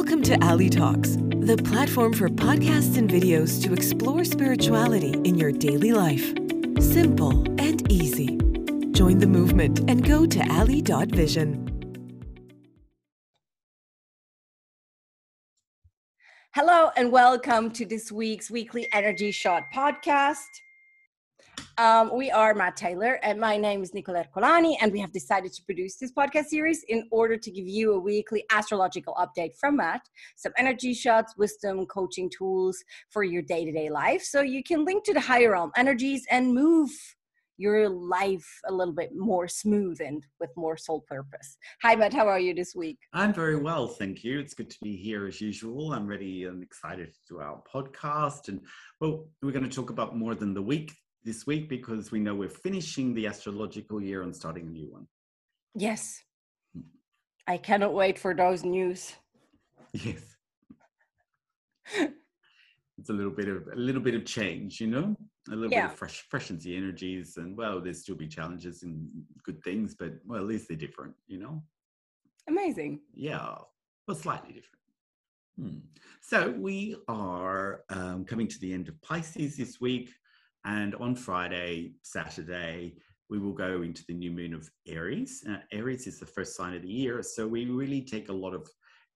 Welcome to Ali Talks, the platform for podcasts and videos to explore spirituality in your daily life. Simple and easy. Join the movement and go to ali.vision. Hello, and welcome to this week's weekly Energy Shot podcast. Um, we are Matt Taylor, and my name is Nicolette Colani, and we have decided to produce this podcast series in order to give you a weekly astrological update from Matt, some energy shots, wisdom, coaching tools for your day to day life, so you can link to the higher realm energies and move your life a little bit more smooth and with more soul purpose. Hi, Matt. How are you this week? I'm very well, thank you. It's good to be here as usual. I'm ready and excited to do our podcast. And well, we're going to talk about more than the week this week because we know we're finishing the astrological year and starting a new one. Yes. I cannot wait for those news. Yes. it's a little bit of a little bit of change, you know, a little yeah. bit of fresh freshens the energies, and well, there's still be challenges and good things, but well, at least they're different, you know. Amazing. Yeah, but slightly different. Hmm. So we are um, coming to the end of Pisces this week. And on Friday, Saturday, we will go into the new moon of Aries. Uh, Aries is the first sign of the year. So we really take a lot of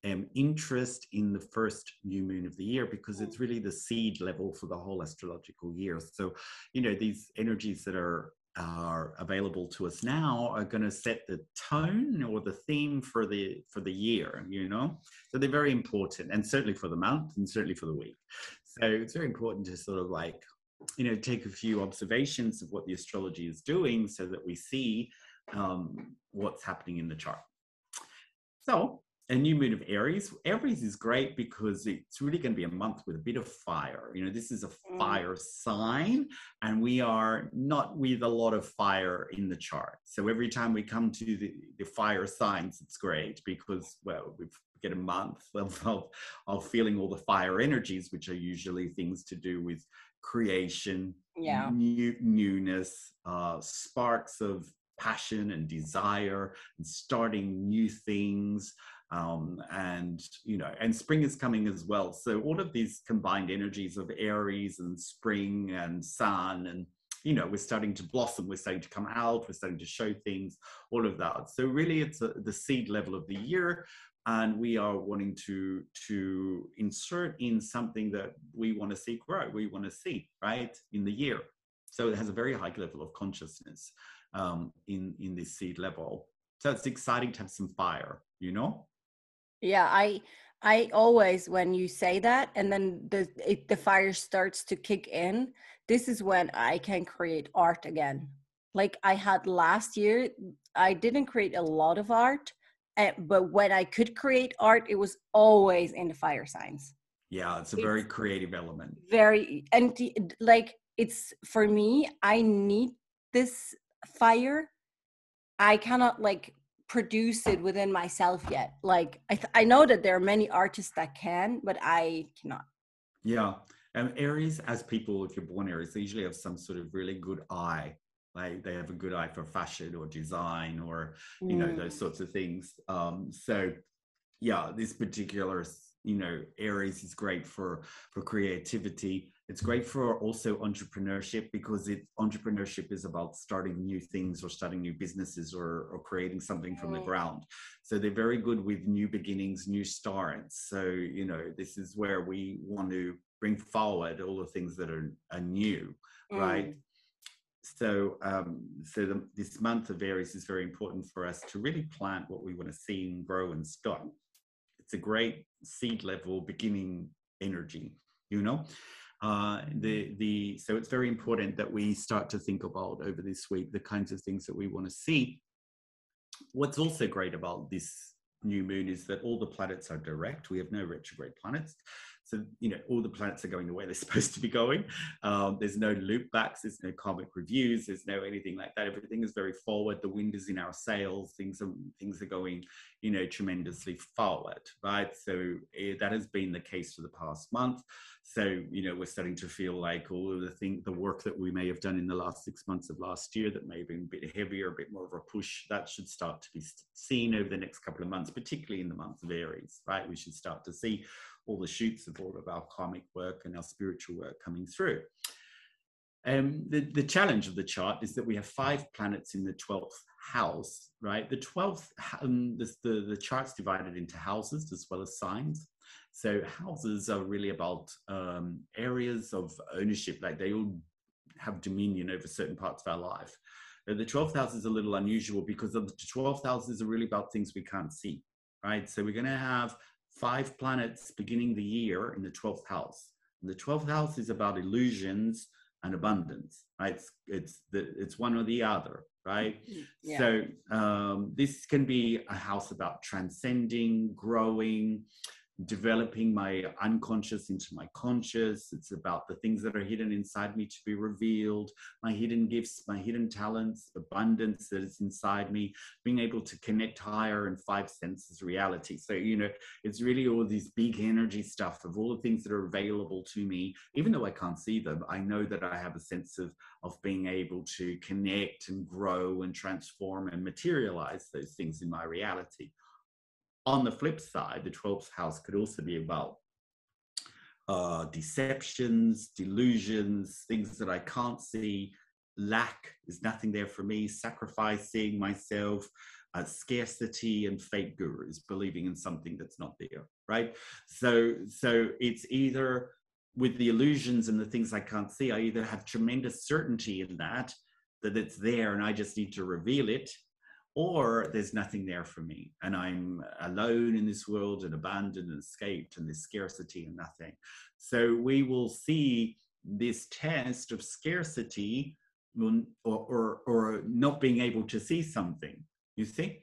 um, interest in the first new moon of the year because it's really the seed level for the whole astrological year. So, you know, these energies that are are available to us now are going to set the tone or the theme for the for the year you know so they're very important and certainly for the month and certainly for the week so it's very important to sort of like you know, take a few observations of what the astrology is doing so that we see um, what's happening in the chart. So, a new moon of Aries. Aries is great because it's really going to be a month with a bit of fire. You know, this is a mm. fire sign, and we are not with a lot of fire in the chart. So every time we come to the, the fire signs, it's great because, well, we get a month of, of, of feeling all the fire energies, which are usually things to do with creation, yeah, new, newness, uh, sparks of passion and desire, and starting new things. Um, and you know, and spring is coming as well. So all of these combined energies of Aries and spring and sun and you know we're starting to blossom we're starting to come out we're starting to show things all of that so really it's a, the seed level of the year and we are wanting to to insert in something that we want to see grow we want to see right in the year. So it has a very high level of consciousness um, in in this seed level. So it's exciting to have some fire you know? Yeah i i always when you say that and then the it, the fire starts to kick in this is when i can create art again. Like i had last year i didn't create a lot of art Eh, but when I could create art, it was always in the fire signs. Yeah, it's a very it's creative element. Very, and like it's for me, I need this fire. I cannot like produce it within myself yet. Like I, th- I know that there are many artists that can, but I cannot. Yeah, and Aries, as people, if you're born Aries, they usually have some sort of really good eye like they have a good eye for fashion or design or you know those mm. sorts of things um so yeah this particular you know aries is great for for creativity it's great for also entrepreneurship because it entrepreneurship is about starting new things or starting new businesses or, or creating something from the mm. ground so they're very good with new beginnings new starts so you know this is where we want to bring forward all the things that are, are new mm. right so um, so the, this month of Aries is very important for us to really plant what we want to see and grow and start. It's a great seed level beginning energy, you know. Uh, the the so it's very important that we start to think about over this week the kinds of things that we want to see. What's also great about this new moon is that all the planets are direct. We have no retrograde planets. So, you know, all the planets are going the way they're supposed to be going. Um, there's no loop backs, there's no karmic reviews, there's no anything like that. Everything is very forward. The wind is in our sails. Things are things are going, you know, tremendously forward, right? So eh, that has been the case for the past month. So, you know, we're starting to feel like all of the thing, the work that we may have done in the last six months of last year that may have been a bit heavier, a bit more of a push, that should start to be seen over the next couple of months, particularly in the month of Aries, right? We should start to see all the shoots of all of our karmic work and our spiritual work coming through. Um, the, the challenge of the chart is that we have five planets in the 12th house, right? The 12th, um, the, the, the chart's divided into houses as well as signs. So houses are really about um, areas of ownership, like they all have dominion over certain parts of our life. The 12th house is a little unusual because the 12th house is really about things we can't see, right? So we're going to have five planets beginning the year in the 12th house. And the 12th house is about illusions and abundance, right? It's, it's, the, it's one or the other, right? Mm-hmm. Yeah. So um, this can be a house about transcending, growing, developing my unconscious into my conscious. It's about the things that are hidden inside me to be revealed, my hidden gifts, my hidden talents, abundance that is inside me, being able to connect higher and five senses reality. So, you know, it's really all these big energy stuff of all the things that are available to me. Even though I can't see them, I know that I have a sense of, of being able to connect and grow and transform and materialize those things in my reality on the flip side, the 12th house could also be about uh, deceptions, delusions, things that I can't see. Lack is nothing there for me, sacrificing myself, uh, scarcity and fake gurus, believing in something that's not there, right? So, so it's either with the illusions and the things I can't see, I either have tremendous certainty in that, that it's there and I just need to reveal it, or there's nothing there for me and i'm alone in this world and abandoned and escaped and there's scarcity and nothing. So we will see this test of scarcity or, or, or not being able to see something you see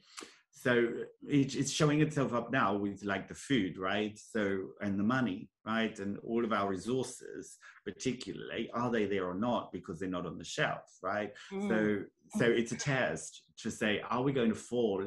so it's showing itself up now with like the food right? So and the money right? And all of our resources particularly are they there or not? Because they're not on the shelf right? Mm. so so it's a test to say are we going to fall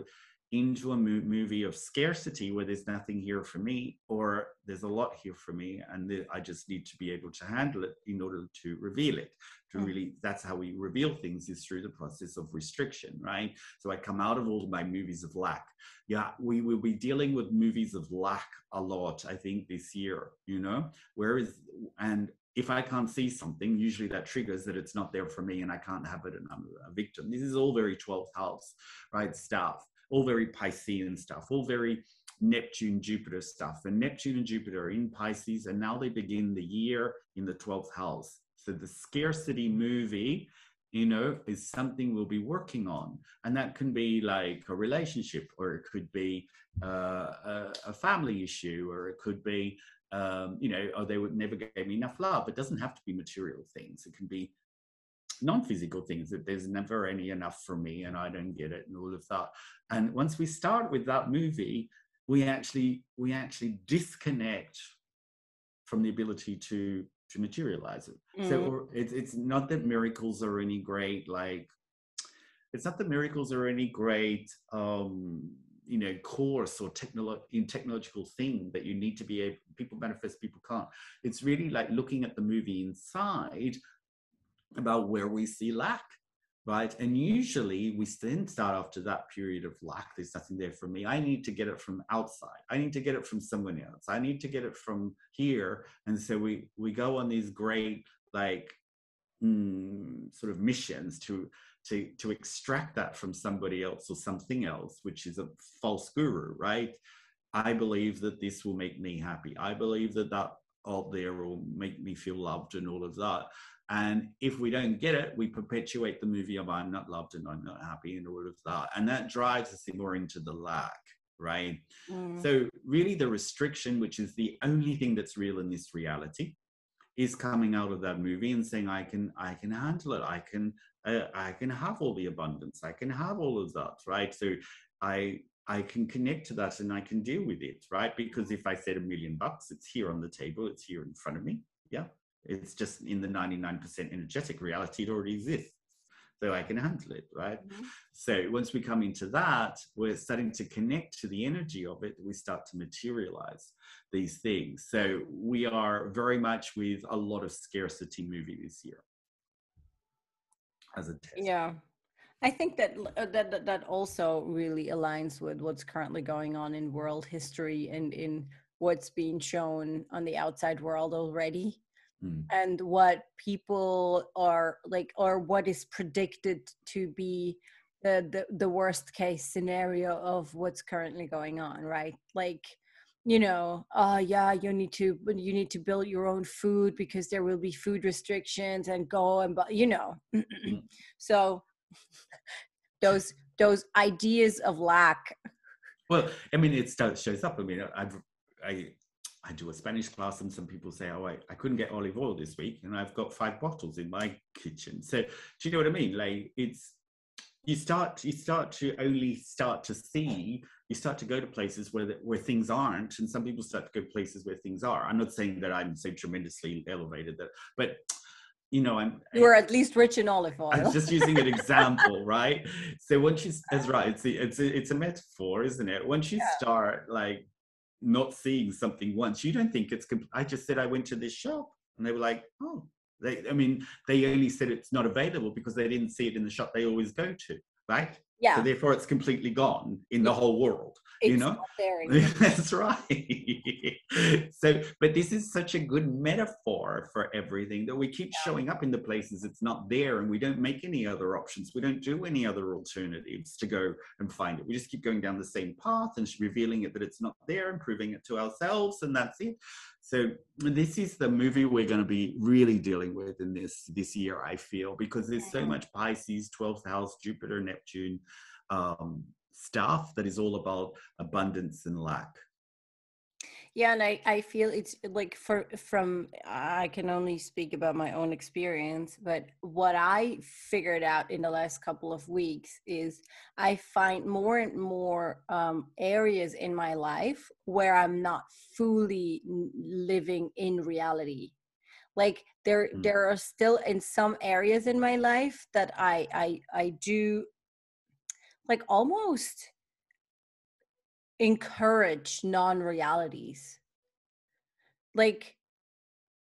into a mo- movie of scarcity where there's nothing here for me or there's a lot here for me and th- i just need to be able to handle it in order to reveal it to mm. really that's how we reveal things is through the process of restriction right so i come out of all my movies of lack yeah we will be dealing with movies of lack a lot i think this year you know whereas and if I can't see something, usually that triggers that it's not there for me and I can't have it and I'm a victim. This is all very 12th house, right? Stuff all very Piscean stuff, all very Neptune, Jupiter stuff. And Neptune and Jupiter are in Pisces, and now they begin the year in the 12th house. So the scarcity movie, you know, is something we'll be working on. And that can be like a relationship, or it could be uh, a, a, family issue, or it could be, um, you know, oh, they would never gave me enough love. It doesn't have to be material things. It can be non-physical things that there's never any enough for me and I don't get it and all of that. And once we start with that movie, we actually we actually disconnect from the ability to to materialize it. Mm. So it's it's not that miracles are any great like it's not that miracles are any great um you know course or technolo- in technological thing that you need to be able people manifest people can't it's really like looking at the movie inside about where we see lack right? And usually we then start after that period of lack there's nothing there for me. I need to get it from outside. I need to get it from someone else. I need to get it from here. And so we we go on these great like mm, sort of missions to to to extract that from somebody else or something else which is a false guru right? I believe that this will make me happy. I believe that that out there will make me feel loved and all of that and if we don't get it, we perpetuate the movie of I'm not loved and I'm not happy and all of that. And that drives us more into the lack, right? Mm. So, really, the restriction, which is the only thing that's real in this reality, is coming out of that movie and saying, I can, I can handle it. I can, uh, I can have all the abundance. I can have all of that, right? So, I I can connect to that and I can deal with it, right? Because if I said a million bucks, it's here on the table, it's here in front of me. Yeah. It's just in the 99% energetic reality, it already exists. So I can handle it, right? Mm-hmm. So once we come into that, we're starting to connect to the energy of it. We start to materialize these things. So we are very much with a lot of scarcity movie this year as a test. Yeah. I think that, uh, that that also really aligns with what's currently going on in world history and in what's being shown on the outside world already mm. and what people are like or what is predicted to be the, the the worst case scenario of what's currently going on right like you know oh yeah you need to you need to build your own food because there will be food restrictions and go and but you know mm. so those those ideas of lack well i mean it shows up i mean i've i i do a spanish class and some people say oh I, I couldn't get olive oil this week and i've got five bottles in my kitchen so do you know what i mean like it's you start you start to only start to see you start to go to places where the, where things aren't and some people start to go places where things are i'm not saying that i'm so tremendously elevated that but you know, I'm. You're at least rich in olive oil. I'm just using an example, right? So once you, that's right. It's a, it's a, it's a metaphor, isn't it? Once you yeah. start like not seeing something once, you don't think it's. Compl- I just said I went to this shop, and they were like, oh, they. I mean, they only said it's not available because they didn't see it in the shop they always go to, right? Yeah. So therefore, it's completely gone in the whole world. It's you know, that's right. so, but this is such a good metaphor for everything that we keep yeah. showing up in the places it's not there, and we don't make any other options. We don't do any other alternatives to go and find it. We just keep going down the same path and revealing it that it's not there and proving it to ourselves, and that's it. So this is the movie we're going to be really dealing with in this this year. I feel because there's so much Pisces, twelfth house, Jupiter, Neptune um, stuff that is all about abundance and lack yeah and i i feel it's like for from i can only speak about my own experience but what i figured out in the last couple of weeks is i find more and more um, areas in my life where i'm not fully living in reality like there mm. there are still in some areas in my life that i i i do like almost encourage non-realities. Like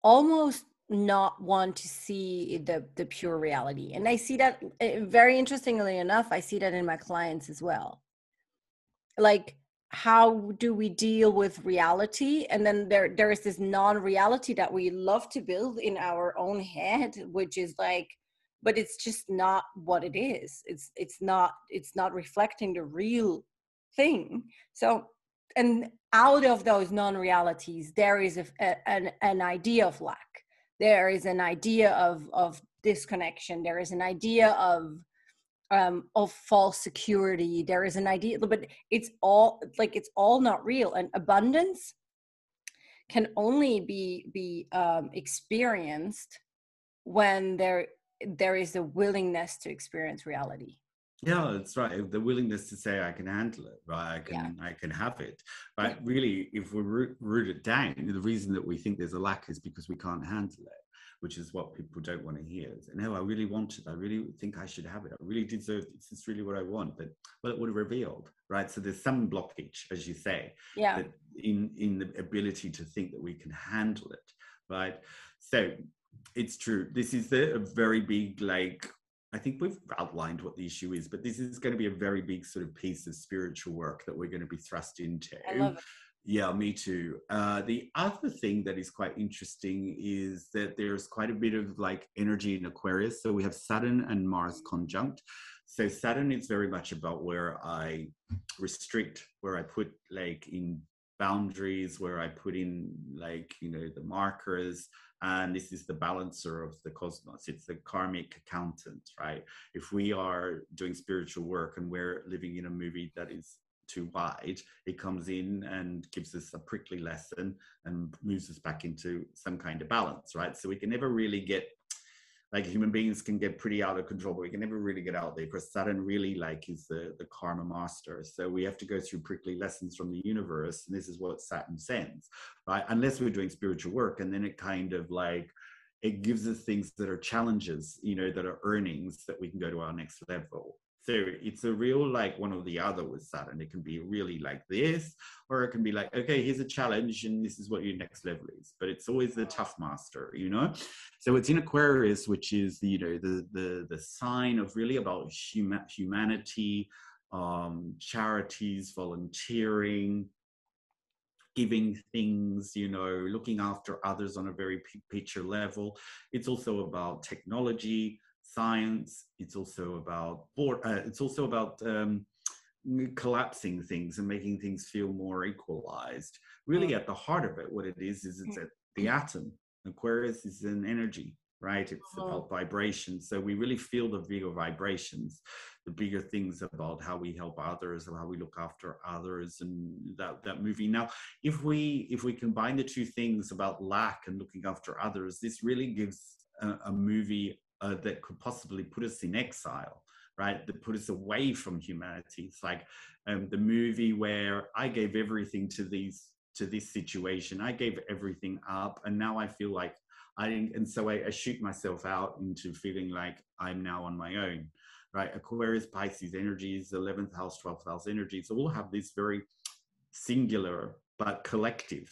almost not want to see the the pure reality and i see that eh, very interestingly enough i see that in my clients as well. Like how do we deal with reality? And then there there is this non-reality that we love to build in our own head which is like but it's just not what it is. It's it's not it's not reflecting the real thing. So and out of those non-realities there is a, an, an idea of lack. There is an idea of of disconnection. There is an idea of um of false security. There is an idea but it's all like it's all not real. And abundance can only be be um experienced when there there is a willingness to experience reality yeah that's right the willingness to say i can handle it right i can yeah. i can have it but yeah. really if we root, root it down the reason that we think there's a lack is because we can't handle it which is what people don't want to hear no i really want it i really think i should have it i really deserve it. this is really what i want but well it would have revealed right so there's some blockage as you say yeah in in the ability to think that we can handle it right so it's true. This is a, a very big, like, I think we've outlined what the issue is, but this is going to be a very big sort of piece of spiritual work that we're going to be thrust into. Yeah, me too. Uh, the other thing that is quite interesting is that there's quite a bit of like energy in Aquarius. So we have Saturn and Mars conjunct. So Saturn is very much about where I restrict, where I put like in boundaries, where I put in like, you know, the markers, and this is the balancer of the cosmos. It's the karmic accountant right? If we are doing spiritual work and we're living in a movie that is too wide it comes in and gives us a prickly lesson and moves us back into some kind of balance right? So we can never really get like human beings can get pretty out of control, but we can never really get out there because Saturn really like is the, the karma master. So we have to go through prickly lessons from the universe. And this is what Saturn sends, right? Unless we're doing spiritual work. And then it kind of like, it gives us things that are challenges, you know, that are earnings that we can go to our next level. So it's a real like one or the other with Saturn. It can be really like this, or it can be like, okay, here's a challenge, and this is what your next level is. But it's always the tough master, you know. So it's in Aquarius, which is the you know the the the sign of really about huma- humanity, um, charities, volunteering, giving things, you know, looking after others on a very picture level. It's also about technology science. It's also about uh, it's also about um, collapsing things and making things feel more equalized. Really, mm. at the heart of it, what it is is it's mm. the atom. Aquarius is an energy, right? It's uh-huh. about vibration. So we really feel the bigger vibrations, the bigger things about how we help others and how we look after others and that, that movie. Now, if we if we combine the two things about lack and looking after others, this really gives a, a movie uh, that could possibly put us in exile right? That put us away from humanity. It's like um, the movie where i gave everything to these to this situation. I gave everything up and now i feel like i didn't and so I, I shoot myself out into feeling like i'm now on my own right? Aquarius pisces energies 11th house 12th house energies all have this very singular but collective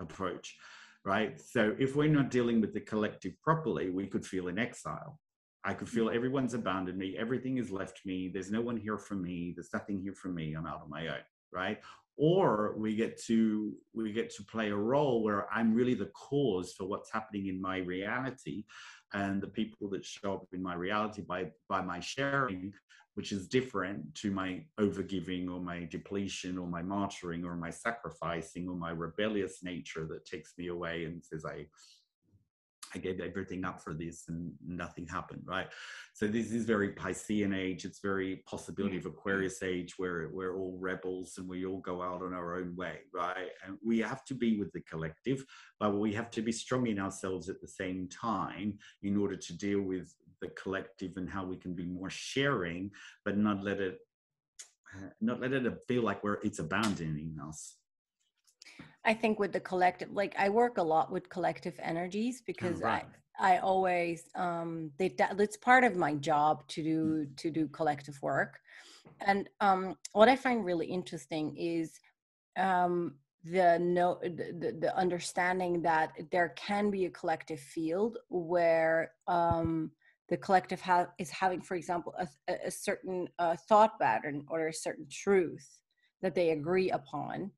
approach right? So if we're not dealing with the collective properly, we could feel in exile. I could feel mm-hmm. everyone's abandoned me, everything has left me, there's no one here for me, there's nothing here for me, I'm out on my own, right? Or we get to we get to play a role where I'm really the cause for what's happening in my reality and the people that show up in my reality by by my sharing which is different to my overgiving or my depletion or my martyring or my sacrificing or my rebellious nature that takes me away and says i I gave everything up for this and nothing happened, right? So this is very Piscean age. It's very possibility of mm. Aquarius age where we're all rebels and we all go out on our own way, right? And we have to be with the collective, but we have to be strong in ourselves at the same time in order to deal with the collective and how we can be more sharing, but not let it not let it feel like we're it's abandoning us. I think with the collective, like I work a lot with collective energies because oh, right. I I always um they it's part of my job to do mm. to do collective work, and um what I find really interesting is um the no the, the understanding that there can be a collective field where um the collective ha- is having, for example, a, a certain uh, thought pattern or a certain truth that they agree upon,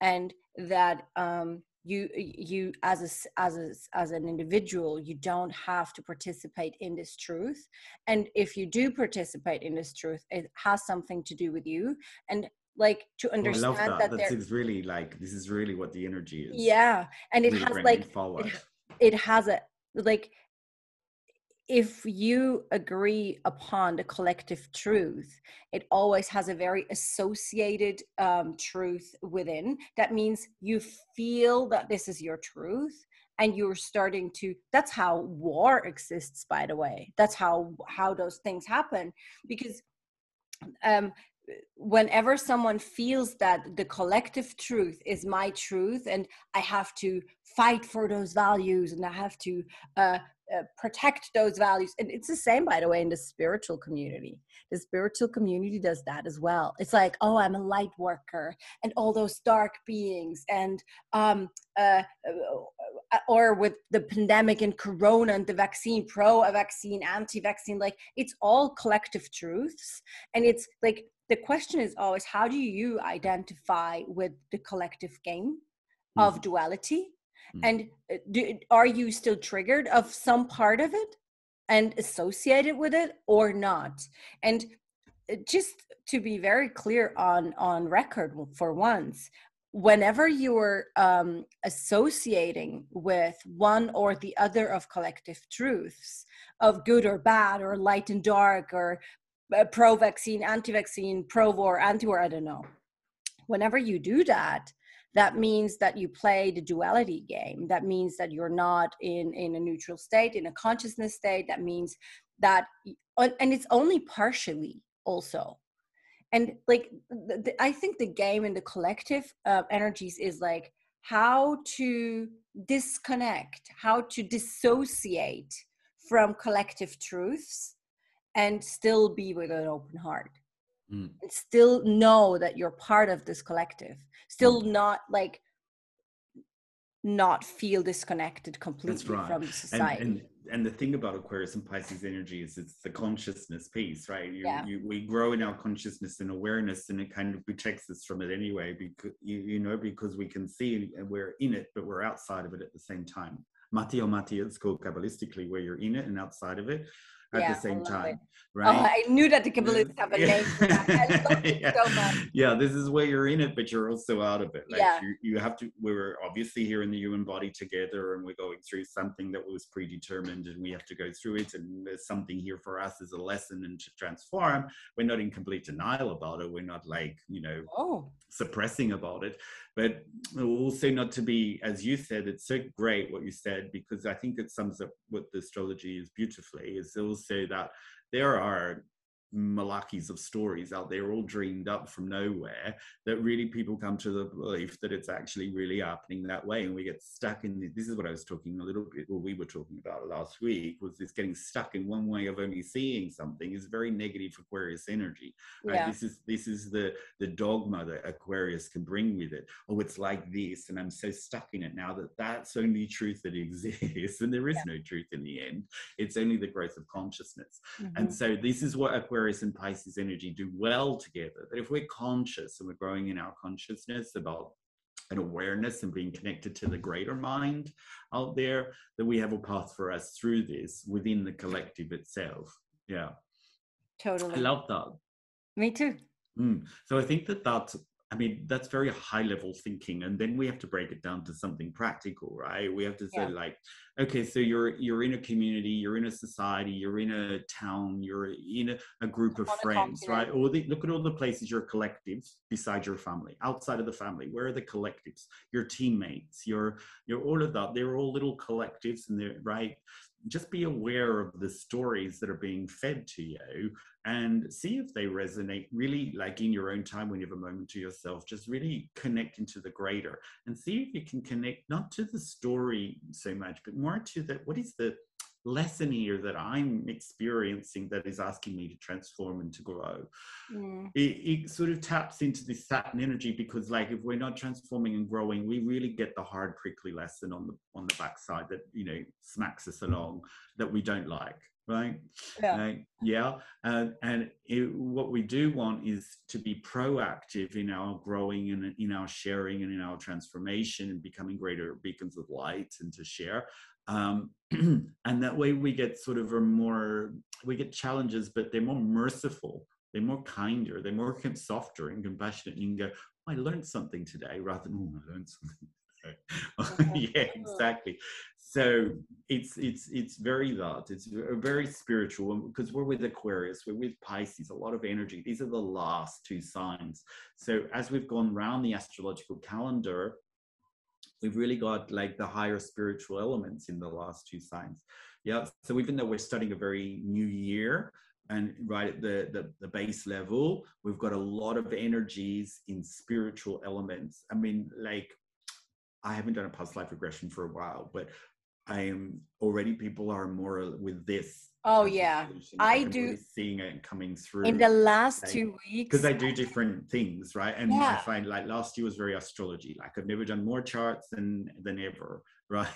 and that um, you you as a, as a, as an individual you don't have to participate in this truth. And if you do participate in this truth it has something to do with you. And like to understand oh, that, that that's really like this is really what the energy is. Yeah. And it has like it, it has a like if you agree upon the collective truth, it always has a very associated um, truth within. That means you feel that this is your truth and you're starting to that's how war exists by the way that's how how those things happen because um whenever someone feels that the collective truth is my truth and i have to fight for those values and i have to uh, uh, protect those values. And it's the same by the way in the spiritual community. The spiritual community does that as well. It's like oh i'm a light worker and all those dark beings and um uh, uh or with the pandemic and corona and the vaccine pro a vaccine anti-vaccine like it's all collective truths. And it's like the question is always how do you identify with the collective game of mm-hmm. duality mm. and uh, do, are you still triggered of some part of it and associated with it or not and uh, just to be very clear on on record for once whenever you're um, associating with one or the other of collective truths of good or bad or light and dark or uh, pro-vaccine anti-vaccine pro-war anti-war i don't know whenever you do that that means that you play the duality game. That means that you're not in in a neutral state in a consciousness state. That means that and it's only partially also. And like the, the, i think the game in the collective uh, energies is like how to disconnect how to dissociate from collective truths and still be with an open heart mm. and still know that you're part of this collective still mm. not like not feel disconnected completely right. from society and, and, and, the thing about aquarius and pisces energy is it's the consciousness piece right you, yeah. you, we grow in our consciousness and awareness and it kind of protects us from it anyway because you, you know because we can see and we're in it but we're outside of it at the same time Mateo Mati, it's called Kabbalistically, where you're in it and outside of it at yeah, the same time, it. Oh, right? Oh, I knew that the Kabbalists have a name. yeah. So yeah, this is where you're in it, but you're also out of it. Like yeah. you, you have to. We're obviously here in the human body together, and we're going through something that was predetermined, and we have to go through it. And there's something here for us as a lesson and to transform. We're not in complete denial about it. We're not like you know oh. suppressing about it, but also not to be, as you said, it's so great what you said because I think it sums up what the astrology is beautifully. Is also that there are malakis of stories out there all dreamed up from nowhere that really people come to the belief that it's actually really happening that way and we get stuck in the, this is what i was talking a little bit or we were talking about last week was this getting stuck in one way of only seeing something is very negative aquarius energy right yeah. this is this is the the dogma that aquarius can bring with it oh it's like this and i'm so stuck in it now that that's only truth that exists and there is yeah. no truth in the end it's only the growth of consciousness mm-hmm. and so this is what aquarius Aquarius and Pisces energy do well together. That if we're conscious and we're growing in our consciousness about an awareness and being connected to the greater mind out there, that we have a path for us through this within the collective itself. Yeah. Totally. I love that. Me too. Mm. So I think that that's I mean, that's very high level thinking. And then we have to break it down to something practical, right? We have to say, yeah. like, okay, so you're you're in a community, you're in a society, you're in a town, you're in a, a group of friends, right? Or the, look at all the places your collectives besides your family, outside of the family. Where are the collectives? Your teammates, your your all of that. They're all little collectives, and they're right just be aware of the stories that are being fed to you and see if they resonate really like in your own time when you have a moment to yourself just really connect into the greater and see if you can connect not to the story so much but more to the what is the lesson here that I'm experiencing that is asking me to transform and to grow. Mm. It, it, sort of taps into this Saturn energy because, like, if we're not transforming and growing, we really get the hard, prickly lesson on the on the backside that you know smacks us along that we don't like. Right? Yeah. Uh, yeah. Uh, and it, what we do want is to be proactive in our growing and in our sharing and in our transformation and becoming greater beacons of light and to share um, and that way we get sort of a more we get challenges but they're more merciful they're more kinder they're more softer and compassionate And you can go oh, i learned something today rather than oh i learned something yeah exactly. So it's it's it's very that it's very spiritual because we're with aquarius we're with pisces a lot of energy these are the last two signs. So as we've gone around the astrological calendar we've really got like the higher spiritual elements in the last two signs. Yeah. So even though we're studying a very new year and right at the, the, the base level, we've got a lot of energies in spiritual elements. I mean, like I haven't done a past life regression for a while, but I am already people are more with this. Oh yeah, I do really seeing it coming through in the last like, two weeks because I do different things, right? And yeah. I find like last year was very astrology. Like I've never done more charts than than ever, right?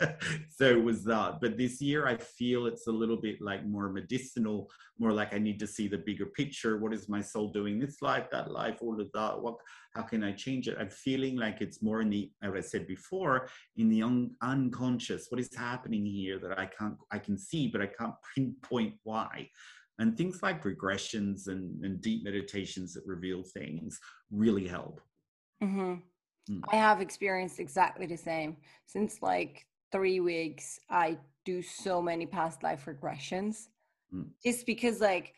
so it was that. But this year I feel it's a little bit like more medicinal, more like I need to see the bigger picture. What is my soul doing this life, that life, all of that? What how can I change it? I'm feeling like it's more in the, as I said before, in the un- unconscious. What is happening here that I can't I can see, but I can't pinpoint why. And things like regressions and, and deep meditations that reveal things really help. Mm-hmm. Mm. I have experienced exactly the same. Since like three weeks, I do so many past life regressions. Mm. Just because, like,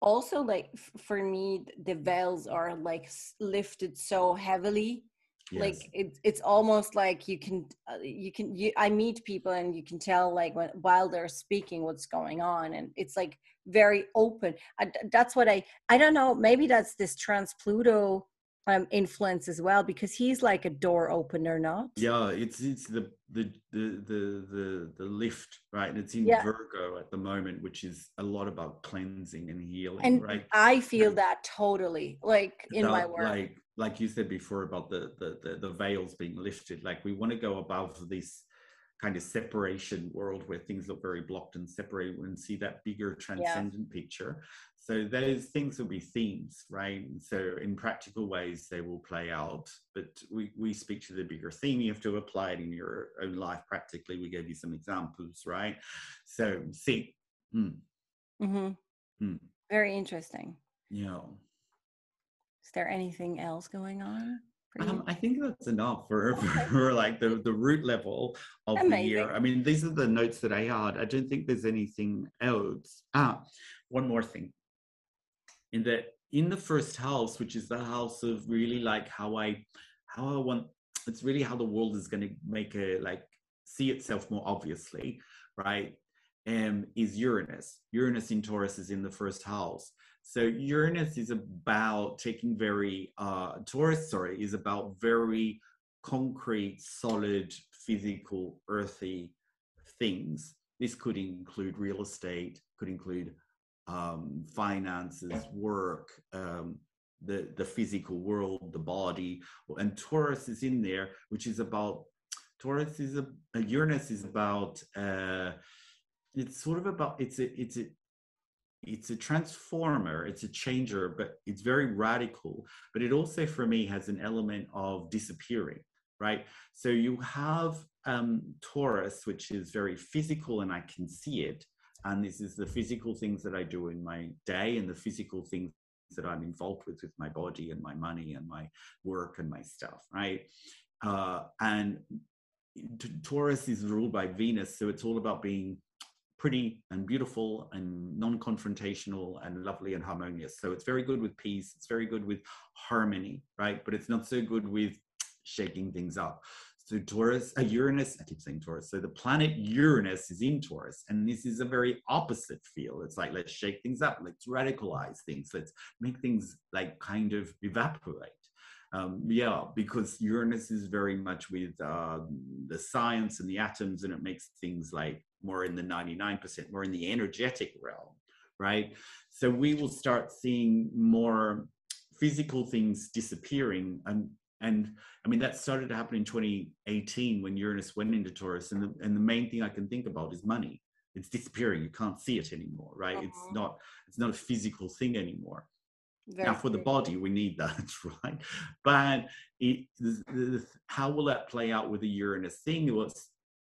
also, like, f- for me, the veils are like lifted so heavily Yes. like it's it's almost like you can uh, you can you i meet people and you can tell like when while they're speaking what's going on and it's like very open I, that's what i i don't know maybe that's this trans pluto um influence as well because he's like a door opener not? Yeah it's it's the the the the the, the lift right? And it's in Yeah. virgo at the moment which is a lot about cleansing and healing and right? I feel Yeah. that totally like in my work. like like you said before about the, the the the veils being lifted like we want to go above this kind of separation world where things look very blocked and separated and see that bigger transcendent picture so those things will be themes right And so in practical ways they will play out but we we speak to the bigger theme you have to apply it in your own life practically we gave you some examples right so see hmm, hmm Hmm. very interesting yeah is there anything else going on? Um, I think that's enough for, for like the, the root level of the year. I mean, these are the notes that I had. I don't think there's anything else. Ah, one more thing. In that in the first house, which is the house of really like how I how I want it's really how the world is gonna make a like see itself more obviously, right? Um, is Uranus. Uranus in Taurus is in the first house. So Uranus is about taking very uh Taurus, sorry, is about very concrete, solid, physical, earthy things. This could include real estate, could include um, finances, work, um, the the physical world, the body, and Taurus is in there, which is about Taurus is a, a Uranus is about uh, it's sort of about it's a it's a it's a transformer it's a changer but it's very radical but it also for me has an element of disappearing right? So you have um taurus which is very physical and i can see it and this is the physical things that i do in my day and the physical things that i'm involved with with my body and my money and my work and my stuff right uh and taurus is ruled by venus so it's all about being pretty and beautiful and non-confrontational and lovely and harmonious. So it's very good with peace. It's very good with harmony, right? But it's not so good with shaking things up. So Taurus, uh, Uranus, I keep saying Taurus. So the planet Uranus is in Taurus, and this is a very opposite feel. It's like let's shake things up, let's radicalize things, let's make things like kind of evaporate. Um, yeah, because Uranus is very much with uh, the science and the atoms, and it makes things like more in the 99%, more in the energetic realm, right? So we will start seeing more physical things disappearing. And, and I mean, that started to happen in 2018 when Uranus went into Taurus. And the, and the main thing I can think about is money. It's disappearing. You can't see it anymore, right? It's Mhm. not, it's not a physical thing anymore Very now for the body we need that right but it, the, the, how will that play out with the uranus thing well it's,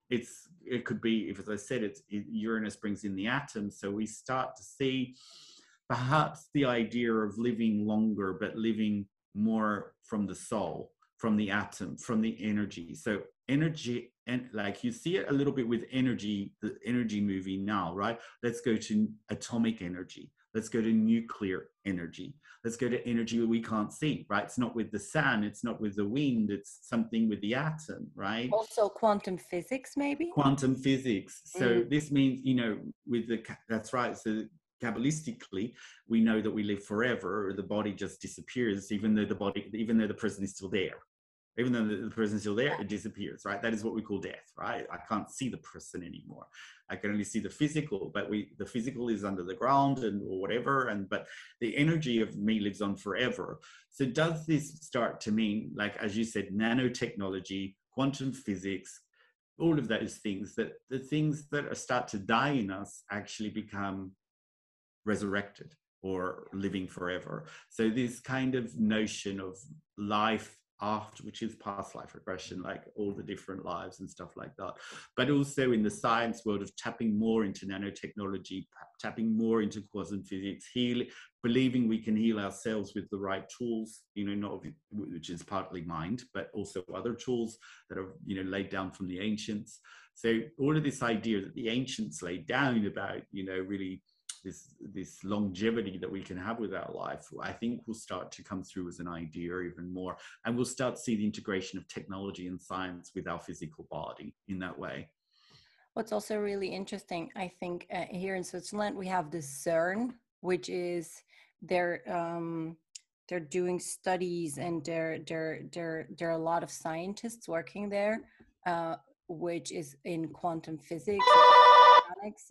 it's it could be if as i said it's it, uranus brings in the atoms so we start to see perhaps the idea of living longer but living more from the soul from the atom from the energy. So energy and like you see it a little bit with energy the energy movie now right? Let's go to atomic energy. Let's go to nuclear energy. Let's go to energy we can't see right? It's not with the sun it's not with the wind it's something with the atom right? Also quantum physics maybe? Quantum physics. So Mm. this means you know with the that's right. So kabbalistically we know that we live forever or the body just disappears even though the body even though the person is still there. Even though the, person is still there it disappears right? That is what we call death right? I can't see the person anymore. I can only see the physical but we the physical is under the ground and or whatever and but the energy of me lives on forever. So does this start to mean like as you said nanotechnology quantum physics all of those things that the things that start to die in us actually become resurrected or living forever. So this kind of notion of life after which is past life regression like all the different lives and stuff like that but also in the science world of tapping more into nanotechnology tapping more into quantum physics healing believing we can heal ourselves with the right tools you know not which is partly mind but also other tools that are you know laid down from the ancients. So all of this idea that the ancients laid down about you know really this this longevity that we can have with our life, I think will start to come through as an idea even more, and we'll start to see the integration of technology and science with our physical body in that way. What's also really interesting, I think, uh, here in Switzerland, we have the CERN, which is they're um, they're doing studies and there there there there are a lot of scientists working there, uh, which is in quantum physics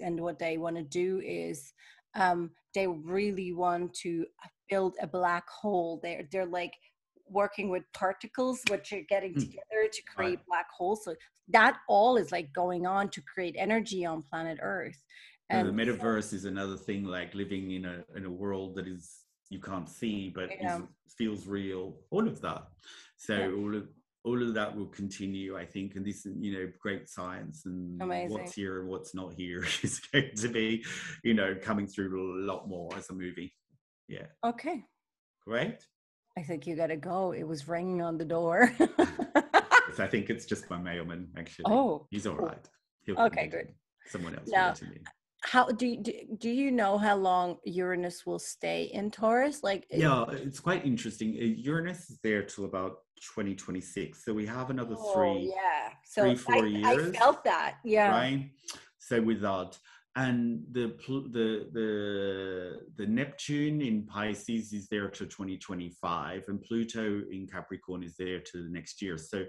and what they want to do is um, they really want to build a black hole they're they're like working with particles which are getting mm. together to create right. black holes so that all is like going on to create energy on planet earth and, and the metaverse so, is another thing like living in a in a world that is you can't see but yeah. is, feels real all of that so yeah. all of all of that will continue, I think. And this, you know, great science and Amazing. what's here and what's not here is going to be, you know, coming through a lot more as a movie. Yeah. Okay. Great. I think you got to go. It was ringing on the door. I think it's just my mailman, actually. Oh. He's all right. He'll okay, good. Someone else now, how do, do do you know how long Uranus will stay in Taurus? Like yeah, it's quite interesting. Uh, Uranus is there till about 2026, so we have another oh, three, yeah, so three four I, years. I felt that, yeah, right. So with that, and the the the the Neptune in Pisces is there to 2025, and Pluto in Capricorn is there to the next year. So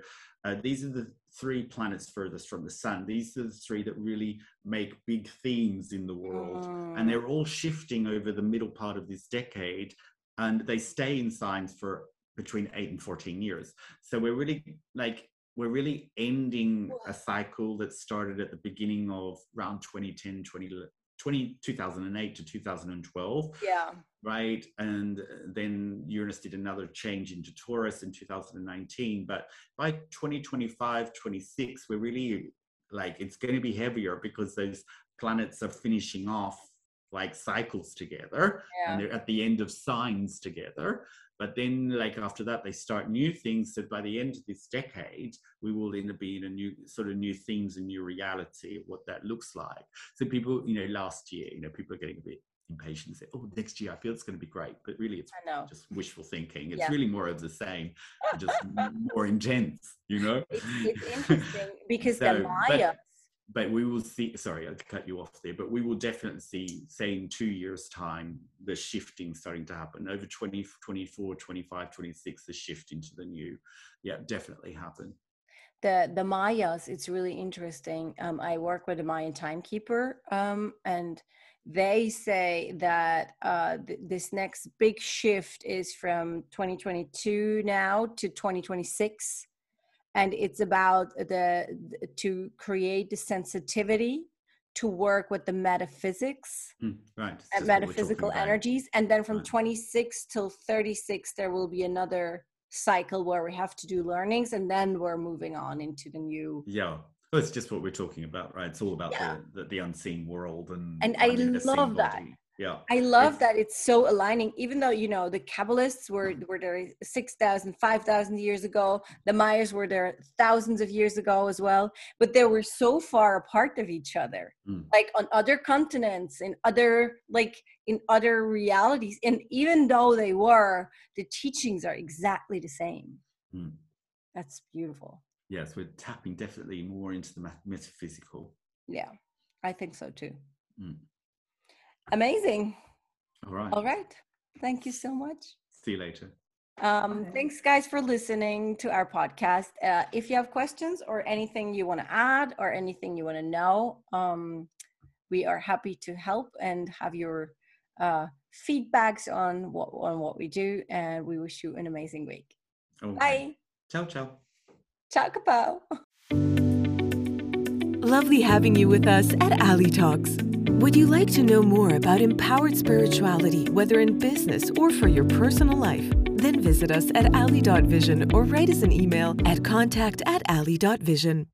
uh, these are the three planets furthest from the sun. These are the three that really make big themes in the world, mm. and they're all shifting over the middle part of this decade, and they stay in signs for between eight and 14 years. So we're really like we're really ending a cycle that started at the beginning of around 2010 20, 20, 2008 to 2012 yeah right and then uranus did another change into taurus in 2019 but by 2025 26 we're really like it's going to be heavier because those planets are finishing off like cycles together yeah. and they're at the end of signs together but then, like after that, they start new things. So by the end of this decade, we will end up being a new sort of new themes and new reality of what that looks like. So people, you know, last year, you know, people are getting a bit impatient and say, "Oh, next year I feel it's going to be great," but really, it's just wishful thinking. It's yeah. really more of the same, just more intense. You know, it's, it's interesting because so, the Maya but we will see sorry i cut you off there but we will definitely see say in two years time the shifting starting to happen. Over 20 24 25 26 the shift into the new. Yeah definitely happen. The the mayas it's really interesting. Um, i work with a mayan timekeeper um, and they say that uh, th- this next big shift is from 2022 now to 2026 and it's about the to create the sensitivity to work with the metaphysics mm, right. And metaphysical energies. And then from right. 26 till 36 there will be another cycle where we have to do learnings and then we're moving on into the new yeah. Well, it's just what we're talking about right? It's all about yeah. the, the, the unseen world and and i love that. body yeah i love it's, that it's so aligning even though you know the kabbalists were mm-hmm. were there 6000 5000 years ago the mayas were there thousands of years ago as well but they were so far apart of each other mm. like on other continents in other like in other realities and even though they were the teachings are exactly the same mm. that's beautiful yes we're tapping definitely more into the metaphysical yeah i think so too mm. Amazing. All right. All right. Thank you so much. See you later. Um, thanks, guys, for listening to our podcast. Uh, if you have questions or anything you want to add or anything you want to know, um, we are happy to help and have your uh, feedbacks on what on what we do. And we wish you an amazing week. Okay. Bye. Ciao, ciao. Ciao, kapow. Lovely having you with us at Ali Talks. Would you like to know more about empowered spirituality, whether in business or for your personal life? Then visit us at ali.vision or write us an email at contact at ali.vision.